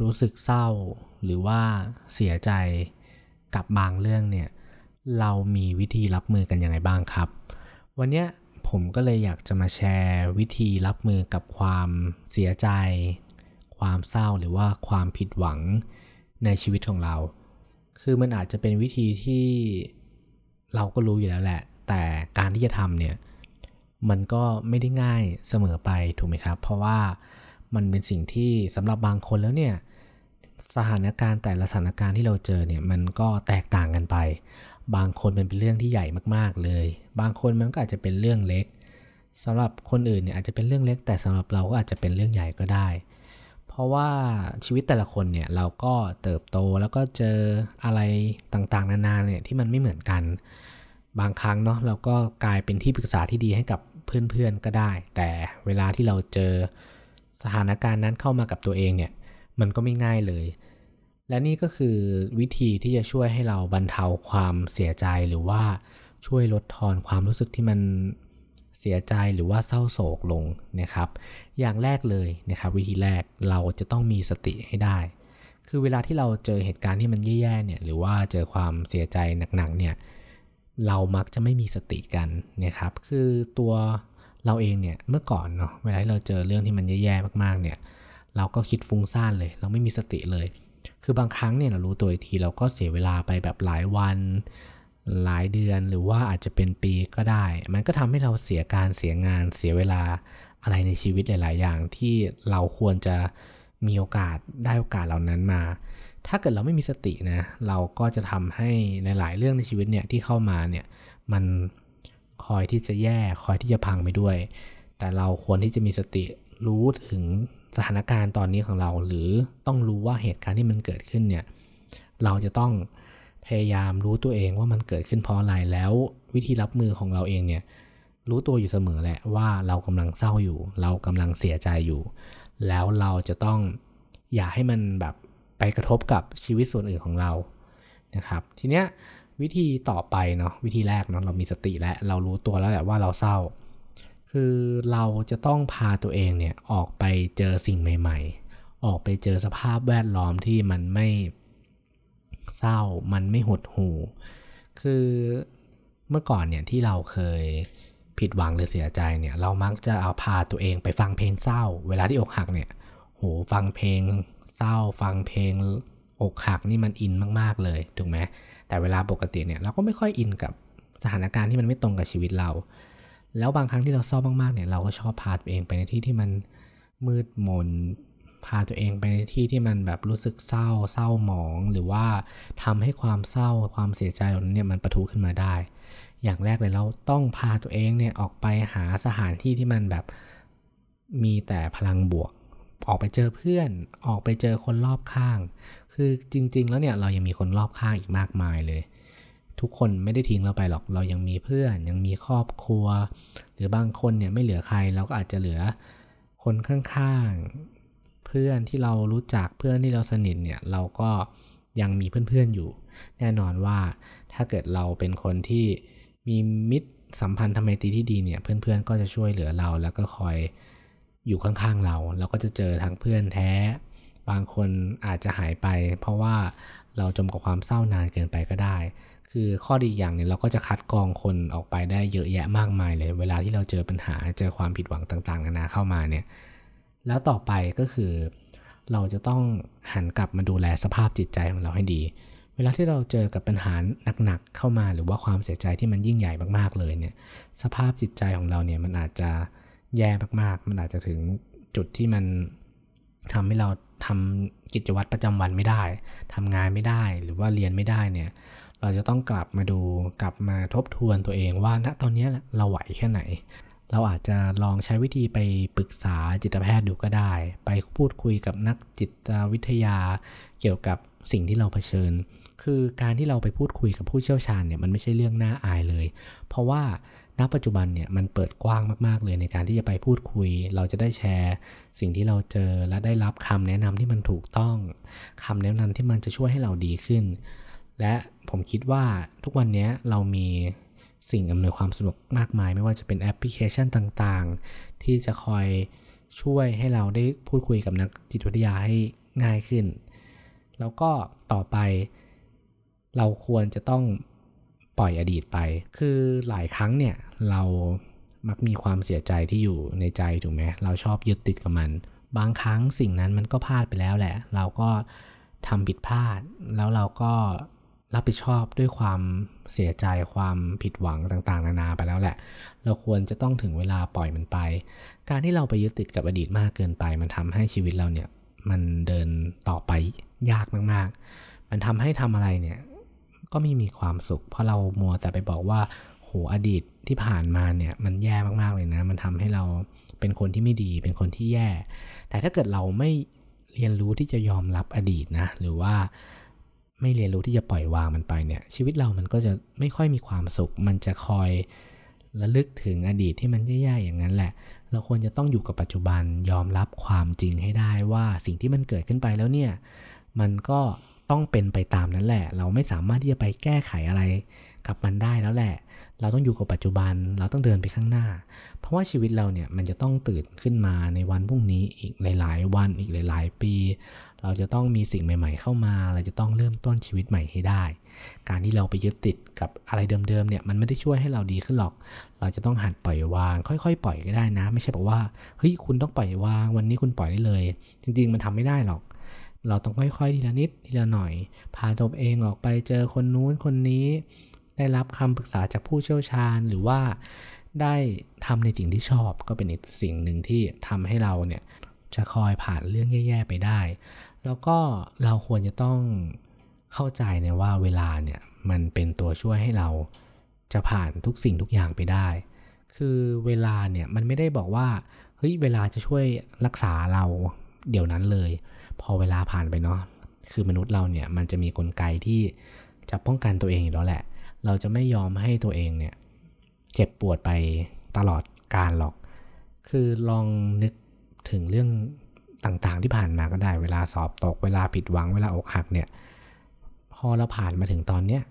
รู้สึกเศร้า หรือว่าเสียใจกับบางเรื่องเนี่ยเรามีวิธีรับมือกันยังไงบ้างครับ วันนี้ผมก็เลยอยากจะมาแชร์วิธีรับมือกับความเสียใจ ความเศร้าหรือว่าความผิดหวังในชีวิตของเรา คือมันอาจจะเป็นวิธีที่เราก็รู้อยู่แล้วแหละ แต่การที่จะทำเนี่ย มันก็ไม่ได้ง่ายเสมอไปถูกไหมครับ เพราะว่ามันเป็นสิ่งที่สำหรับบางคนแล้วเนี่ย สถานการณ์แต่ละสถานการณ์ที่เราเจอเนี่ยมันก็แตกต่างกันไป บางคนมันเป็นเรื่องที่ใหญ่มากๆเลย บางคนมันก็อาจจะเป็นเรื่องเล็กสำหรับคนอื่นเนี่ยอาจจะเป็นเรื่องเล็ก แต่สำหรับเราก็อาจจะเป็นเรื่องใหญ่ก็ได้ เพราะว่าชีวิตแต่ละคนเนี่ยเราก็เติบโตแล้วก็เจออะไรต่างๆ นานาเนี่ยที่มันไม่เหมือนกัน บางครั้งเนาะเราก็กลายเป็นที่ปรึกษาที่ดีให้กับเพื่อนๆก็ได้ แต่เวลาที่เราเจอสถานการณ์นั้นเข้ามากับตัวเองเนี่ย มันก็ไม่ง่ายเลย และนี่ก็คือวิธีที่จะช่วยให้เราบรรเทาความเสียใจหรือว่าช่วยลดทอนความรู้สึกที่มันเสียใจหรือว่าเศร้าโศกลงนะครับ อย่างแรกเลยนะครับ วิธีแรกเราจะต้องมีสติให้ได้ คือเวลาที่เราเจอเหตุการณ์ที่มันแย่ๆเนี่ยหรือว่าเจอความเสียใจหนักๆเนี่ยเรามักจะไม่มีสติกันนะครับ คือตัวเราเองเนี่ยเมื่อก่อนเนาะเวลาที่เราเจอเรื่องที่มันแย่ๆมากๆเนี่ย เราก็คิดฟุ้งซ่านเลย เราไม่มีสติเลย คือบางครั้งเนี่ยเรารู้ตัวทีเราก็เสียเวลาไปแบบหลายวัน หลายเดือนหรือว่าอาจจะเป็นปีก็ได้ มันก็ทำให้เราเสียการเสียงานเสียเวลาอะไรในชีวิตหลาย ๆ อย่างที่เราควรจะมีโอกาสได้โอกาสเหล่านั้นมา ถ้าเกิดเราไม่มีสตินะเราก็จะทำให้หลายๆเรื่องในชีวิตเนี่ยที่เข้ามาเนี่ยมันคอยที่จะแย่คอยที่จะพังไปด้วย แต่เราควรที่จะมีสติรู้ถึง สถานการณ์ตอนนี้ของเรา หรือต้องรู้ว่าเหตุการณ์ที่มันเกิดขึ้นเนี่ยเราจะต้องพยายามรู้ตัวเองว่ามันเกิดขึ้นเพราะอะไรแล้ววิธีรับมือของเราเองเนี่ยรู้ตัวอยู่เสมอแหละว่าเรากำลังเศร้าอยู่ เรากำลังเสียใจอยู่ แล้วเราจะต้องอย่าให้มันแบบไปกระทบกับชีวิตส่วนอื่นของเรานะครับ ทีเนี้ยวิธีต่อไปเนาะวิธีแรกเนาะเรามีสติแล้วเรารู้ตัวแล้วแหละว่าเราเศร้า คือเราจะต้องพาตัวเองเนี่ยออกไปเจอสิ่งใหม่ ๆ ออกไปเจอสภาพแวดล้อมที่มันไม่เศร้า มันไม่หดหู่ คือเมื่อก่อนเนี่ยที่เราเคยผิดหวังหรือเสียใจเนี่ย เรามักจะเอาพาตัวเองไปฟังเพลงเศร้า เวลาที่อกหักเนี่ย โหฟังเพลงเศร้า ฟังเพลงอกหักนี่มันอินมากๆเลยถูกไหมแต่เวลาปกติเนี่ยเราก็ไม่ค่อยอินกับสถานการณ์ที่มันไม่ตรงกับชีวิตเรา แล้วบางครั้งที่เราเศร้ามากๆเนี่ยเราก็ชอบพาตัวเองไปในที่ที่มันมืดมนพาตัวเองไปในที่ที่มันแบบรู้สึกเศร้าเศร้าหมอง หรือว่าทำให้ความเศร้าความเสียใจเหล่านั้นเนี่ยมันประทุขึ้นมาได้ อย่างแรกเลยเราต้องพาตัวเองเนี่ยออกไปหาสถานที่ที่มันแบบมีแต่พลังบวก ออกไปเจอเพื่อน ออกไปเจอคนรอบข้าง คือจริง ๆ แล้วเนี่ยเรายังมีคนรอบข้างอีกมากมายเลย ทุกคนไม่ได้ทิ้งเราไปหรอก เรายังมีเพื่อน ยังมีครอบครัว หรือบางคนเนี่ยไม่เหลือใครเราก็อาจจะเหลือคนข้างๆ เพื่อนที่เรารู้จักเพื่อนที่เราสนิทเนี่ยเราก็ยังมีเพื่อนๆอยู่ แน่นอนว่าถ้าเกิดเราเป็นคนที่มีมิตรสัมพันธ์ทำไมตีที่ดีเนี่ยเพื่อนๆก็จะช่วยเหลือเรา แล้วก็คอยอยู่ข้างๆเรา เราก็จะเจอทั้งเพื่อนแท้ บางคนอาจจะหายไป เพราะว่าเราจมกับความเศร้านานเกินไปก็ได้ คือข้อดีอย่างเนี่ยเราก็จะคัดกรองคนออกไปได้เยอะแยะมากมายเลย เวลาที่เราเจอปัญหาเจอความผิดหวังต่างๆนานาเข้ามาเนี่ยแล้วต่อไปก็คือ เราจะต้องหันกลับมาดูแลสภาพจิตใจของเราให้ดี เวลาที่เราเจอกับปัญหาหนักๆเข้ามา หรือว่าความเสียใจที่มันยิ่งใหญ่มากๆเลยเนี่ยสภาพจิตใจของเราเนี่ยมันอาจจะแย่มากๆ มันอาจจะถึงจุดที่มันทำให้เราทำกิจวัตรประจำวันไม่ได้ทำงานไม่ได้หรือว่าเรียนไม่ได้เนี่ย เราจะต้องกลับมาดูกลับมาทบทวนตัวเองว่าณตอนนี้เราไหวแค่ไหน เราอาจจะลองใช้วิธีไปปรึกษาจิตแพทย์ดูก็ได้ ไปพูดคุยกับนักจิตวิทยา เกี่ยวกับสิ่งที่เราเผชิญ คือการที่เราไปพูดคุยกับผู้เชี่ยวชาญเนี่ยมันไม่ใช่เรื่องน่าอายเลย เพราะว่าณปัจจุบันเนี่ยมันเปิดกว้างมาก ๆ เลยในการที่จะไปพูดคุย เราจะได้แชร์สิ่งที่เราเจอและได้รับคำแนะนำที่มันถูกต้องคำแนะนำที่มันจะช่วยให้เราดีขึ้น และผมคิดว่าทุกวันนี้เรามีสิ่งอำนวยความสะดวกมากมาย ไม่ว่าจะเป็นแอปพลิเคชันต่างๆ ที่จะคอยช่วยให้เราได้พูดคุยกับนักจิตวิทยาให้ง่ายขึ้น แล้วก็ต่อไปเราควรจะต้องปล่อยอดีตไป คือหลายครั้งเนี่ยเรามักมีความเสียใจที่อยู่ในใจถูกไหมเราชอบยึดติดกับมัน บางครั้งสิ่งนั้นมันก็พลาดไปแล้วแหละ เราก็ทำผิดพลาด แล้วเราก็ รับผิดชอบด้วยความเสียใจความผิดหวังต่างๆ นานาไปแล้วแหละ เราควรจะต้องถึงเวลาปล่อยมันไป การที่เราไปยึดติดกับอดีตมากเกินไป มันทำให้ชีวิตเราเนี่ยมันเดินต่อไปยากมากๆ มันทำให้ทำอะไรเนี่ยก็ไม่มีความสุข เพราะเรามัวแต่ไปบอกว่าโหอดีตที่ผ่านมาเนี่ยมันแย่มากๆเลยนะ มันทำให้เราเป็นคนที่ไม่ดี เป็นคนที่แย่ แต่ถ้าเกิดเราไม่เรียนรู้ที่จะยอมรับอดีตนะ หรือว่า ไม่เรียนรู้ที่จะปล่อยวางมันไปเนี่ย ชีวิตเรามันก็จะไม่ค่อยมีความสุข มันจะคอยระลึกถึงอดีตที่มันแย่ๆอย่างนั้นแหละ เราควรจะต้องอยู่กับปัจจุบันยอมรับความจริงให้ได้ว่าสิ่งที่มันเกิดขึ้นไปแล้วเนี่ย มันก็ต้องเป็นไปตามนั้นแหละ เราไม่สามารถที่จะไปแก้ไขอะไรกับมันได้แล้วแหละ เราต้องอยู่กับปัจจุบัน เราต้องเดินไปข้างหน้า เพราะว่าชีวิตเราเนี่ยมันจะต้องตื่นขึ้นมาในวันพรุ่งนี้อีกหลาย ๆ วันอีกหลาย ๆ ปี เราจะต้องมีสิ่งใหม่ ๆ เข้ามา เราจะต้องเริ่มต้นชีวิตใหม่ให้ได้ การที่เราไปยึดติดกับอะไรเดิม ๆ เนี่ยมันไม่ได้ช่วยให้เราดีขึ้นหรอก เราจะต้องหัดปล่อยวาง ค่อย ๆ ปล่อยก็ได้นะ ไม่ใช่บอกว่าเฮ้ยคุณต้องปล่อยวาง วันนี้คุณปล่อยได้เลย จริง ๆ มันทำไม่ได้หรอกเราต้องค่อยๆทีละนิดทีละหน่อย พาตัวเองออกไปเจอคนนู้นคนนี้ ได้รับคำปรึกษาจากผู้เชี่ยวชาญ หรือว่าได้ทำในสิ่งที่ชอบ ก็เป็นอีกสิ่งหนึ่งที่ทำให้เราเนี่ยจะคอยผ่านเรื่องแย่ๆไปได้ แล้วก็เราควรจะต้องเข้าใจในว่าเวลาเนี่ยมันเป็นตัวช่วยให้เราจะผ่านทุกสิ่งทุกอย่างไปได้ คือเวลาเนี่ยมันไม่ได้บอกว่าเฮ้ยเวลาจะช่วยรักษาเราเดี๋ยวนั้นเลย พอเวลาผ่านไปเนาะคือมนุษย์เราเนี่ยมันจะมีกลไกที่จะป้องกันตัวเองอยู่แล้วแหละ เราจะไม่ยอมให้ตัวเองเนี่ยเจ็บปวดไปตลอดการหรอก คือลองนึกถึงเรื่องต่างๆที่ผ่านมาก็ได้ เวลาสอบตก เวลาผิดหวัง เวลาอกหักเนี่ย พอเราผ่านมาถึงตอนเนี้ย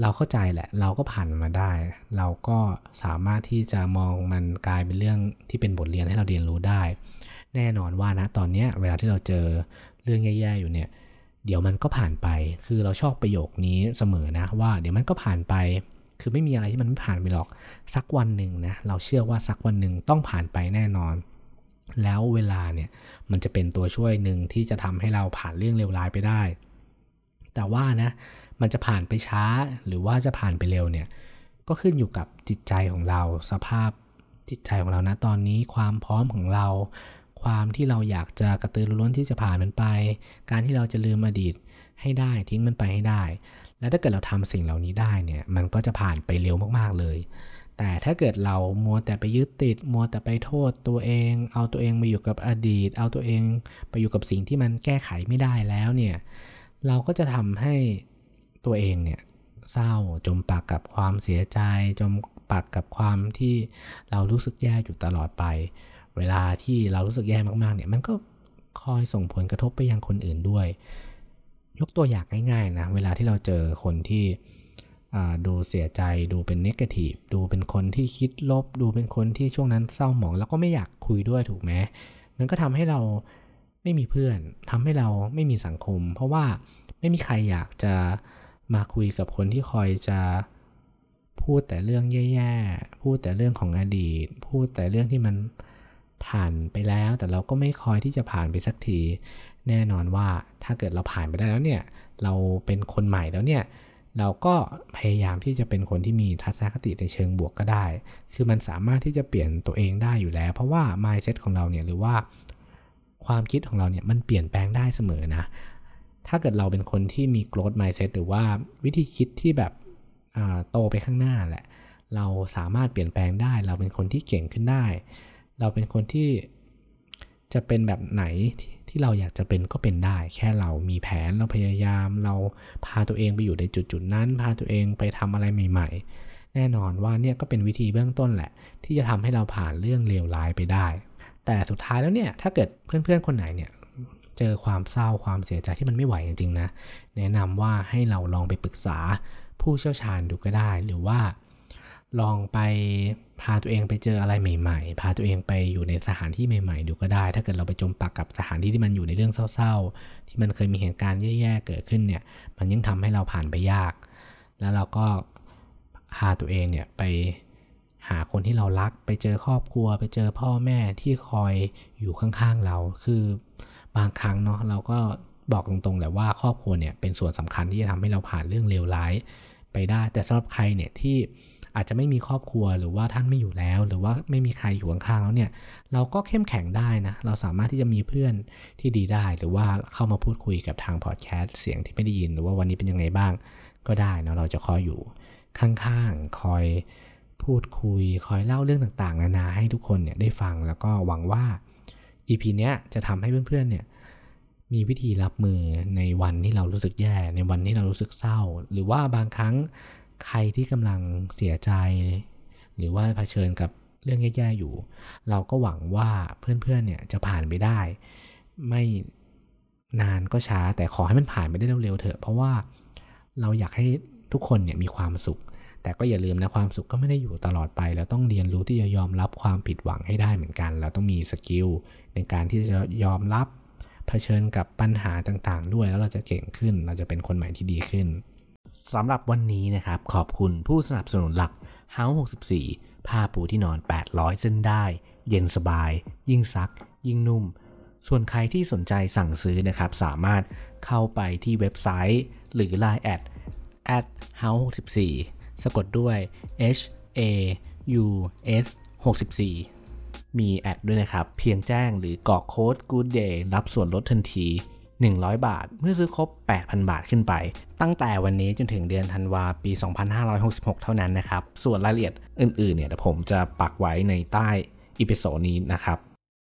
เราเข้าใจแหละ เราก็ผ่านมาได้ เราก็สามารถที่จะมองมันกลายเป็นเรื่องที่เป็นบทเรียนให้เราเรียนรู้ได้ แน่นอนว่านะตอนนี้เวลาที่เราเจอเรื่องแย่ๆอยู่เนี่ย เดี๋ยวมันก็ผ่านไป คือเราชอบประโยคนี้เสมอนะว่าเดี๋ยวมันก็ผ่านไป คือไม่มีอะไรที่มันไม่ผ่านไปหรอก สักวันหนึ่งนะ เราเชื่อว่าสักวันหนึ่งต้องผ่านไปแน่นอน แล้วเวลาเนี่ยมันจะเป็นตัวช่วยหนึ่งที่จะทำให้เราผ่านเรื่องเลวร้ายไปได้ แต่ว่านะมันจะผ่านไปช้าหรือว่าจะผ่านไปเร็วเนี่ย ก็ขึ้นอยู่กับจิตใจของเรา สภาพจิตใจของเรานะตอนนี้ความพร้อมของเรา ความที่เราอยากจะกระตือรือร้นที่จะผ่านมันไป การที่เราจะลืมอดีตให้ได้ทิ้งมันไปให้ได้ และถ้าเกิดเราทำสิ่งเหล่านี้ได้เนี่ยมันก็จะผ่านไปเร็วมากๆเลย แต่ถ้าเกิดเรามัวแต่ไปยึดติด มัวแต่ไปโทษตัวเอง เอาตัวเองมาอยู่กับอดีต เอาตัวเองไปอยู่กับสิ่งที่มันแก้ไขไม่ได้แล้วเนี่ยเราก็จะทำให้ตัวเองเนี่ยเศร้าจมปากกับความเสียใจ จมปากกับความที่เรารู้สึกแย่อยู่ตลอดไป เวลาที่เรารู้สึกแย่มากๆเนี่ยมันก็คอยส่งผลกระทบไปยังคนอื่นด้วย ยกตัวอย่างง่ายๆนะเวลาที่เราเจอคนที่ดูเสียใจดูเป็นนกาทีฟดูเป็นคนที่คิดลบ ดูเป็นคนที่ช่วงนั้นเศร้าหมอง แล้วก็ไม่อยากคุยด้วยถูกไหมมันก็ทำให้เราไม่มีเพื่อนทำให้เราไม่มีสังคม เพราะว่าไม่มีใครอยากจะมาคุยกับคนที่คอยจะพูดแต่เรื่องแย่ๆ พูดแต่เรื่องของอดีต พูดแต่เรื่องที่มัน ผ่านไปแล้ว แต่เราก็ไม่คอยที่จะผ่านไปสักที แน่นอนว่าถ้าเกิดเราผ่านไปได้แล้วเนี่ยเราเป็นคนใหม่แล้วเนี่ยเราก็พยายามที่จะเป็นคนที่มีทัศนคติในเชิงบวกก็ได้ คือมันสามารถที่จะเปลี่ยนตัวเองได้อยู่แล้ว เพราะว่า mindset ของเราเนี่ยหรือว่าความคิดของเราเนี่ยมันเปลี่ยนแปลงได้เสมอนะ ถ้าเกิดเราเป็นคนที่มี growth mindset หรือว่าวิธีคิดที่แบบโตไปข้างหน้าแหละ เราสามารถเปลี่ยนแปลงได้ เราเป็นคนที่เก่งขึ้นได้ เราเป็นคนที่จะเป็นแบบไหนที่เราอยากจะเป็นก็เป็นได้ แค่เรามีแผนเราพยายามเราพาตัวเองไปอยู่ในจุดจุดนั้น พาตัวเองไปทำอะไรใหม่ ๆ แน่นอนว่าเนี่ยก็เป็นวิธีเบื้องต้นแหละ ที่จะทำให้เราผ่านเรื่องเลวร้ายไปได้ แต่สุดท้ายแล้วเนี่ยถ้าเกิดเพื่อนๆคนไหนเนี่ยเจอความเศร้าความเสียใจที่มันไม่ไหวจริงๆนะแนะนำว่าให้เราลองไปปรึกษาผู้เชี่ยวชาญดูก็ได้ หรือว่า ลองไปพาตัวเองไปเจออะไรใหม่ ๆ พาตัวเองไปอยู่ในสถานที่ใหม่ ๆ ดูก็ได้ ถ้าเกิดเราไปจมปักกับสถานที่ที่มันอยู่ในเรื่องเศร้า ๆ ที่มันเคยมีเหตุการณ์แย่ๆเกิดขึ้นเนี่ย มันยิ่งทำให้เราผ่านไปยาก แล้วเราก็พาตัวเองเนี่ยไปหาคนที่เรารัก ไปเจอครอบครัว ไปเจอพ่อแม่ที่คอยอยู่ข้างๆเรา คือบางครั้งเนาะเราก็บอกตรงๆแหละว่าครอบครัวเนี่ยเป็นส่วนสำคัญที่จะทำให้เราผ่านเรื่องเลวร้ายไปได้ แต่สำหรับใครเนี่ยที่ อาจจะไม่มีครอบครัวหรือว่าท่านไม่อยู่แล้ว หรือว่าไม่มีใครอยู่ข้างๆแล้วเนี่ย เราก็เข้มแข็งได้นะ เราสามารถที่จะมีเพื่อนที่ดีได้ หรือว่าเข้ามาพูดคุยกับทางพอดแคสต์เสียงที่ไม่ได้ยิน หรือว่าวันนี้เป็นยังไงบ้างก็ได้นะเราจะคอยอยู่ข้างๆ คอยพูดคุย คอยเล่าเรื่องต่างๆ นานาให้ทุกคนเนี่ยได้ฟังแล้วก็หวังว่า EP เนี้ยจะทำให้เพื่อนๆเนี่ยมีวิธีรับมือในวันที่เรารู้สึกแย่ ในวันที่เรารู้สึกเศร้า หรือว่าบางครั้ง ใครที่กำลังเสียใจ หรือว่าเผชิญกับเรื่องแย่ๆอยู่ เราก็หวังว่าเพื่อนๆเนี่ยจะผ่านไปได้ ไม่นานก็ช้าแต่ขอให้มันผ่านไปได้เร็วๆเถอะ เพราะว่าเราอยากให้ทุกคนเนี่ยมีความสุข แต่ก็อย่าลืมนะความสุขก็ไม่ได้อยู่ตลอดไป เราต้องเรียนรู้ที่จะยอมรับความผิดหวังให้ได้เหมือนกัน เราต้องมีสกิลในการที่จะยอมรับเผชิญกับปัญหาต่างๆ ด้วยแล้วเราจะเก่งขึ้น เราจะเป็นคนใหม่ที่ดีขึ้น สำหรับวันนี้นะครับ ขอบคุณผู้สนับสนุนหลัก House 64 ผ้าปูที่นอน 800 เส้นได้ เย็นสบาย ยิ่งซัก ยิ่งนุ่ม ส่วนใครที่สนใจสั่งซื้อนะครับ สามารถเข้าไปที่เว็บไซต์ หรือ Line แอด at house 64 สะกดด้วย h a u s 64 มีแอดด้วยนะครับ เพียงแจ้งหรือกรอกโค้ด good day รับส่วนลดทันที 100 บาท เมื่อซื้อครบ 8,000 บาทขึ้นไป ตั้งแต่วันนี้จนถึงเดือนธันวาปี 2566 เท่านั้นนะครับ ส่วนรายละเอียดอื่นๆเนี่ยผมจะปักไว้ในใต้อีพิโซดนี้นะครับ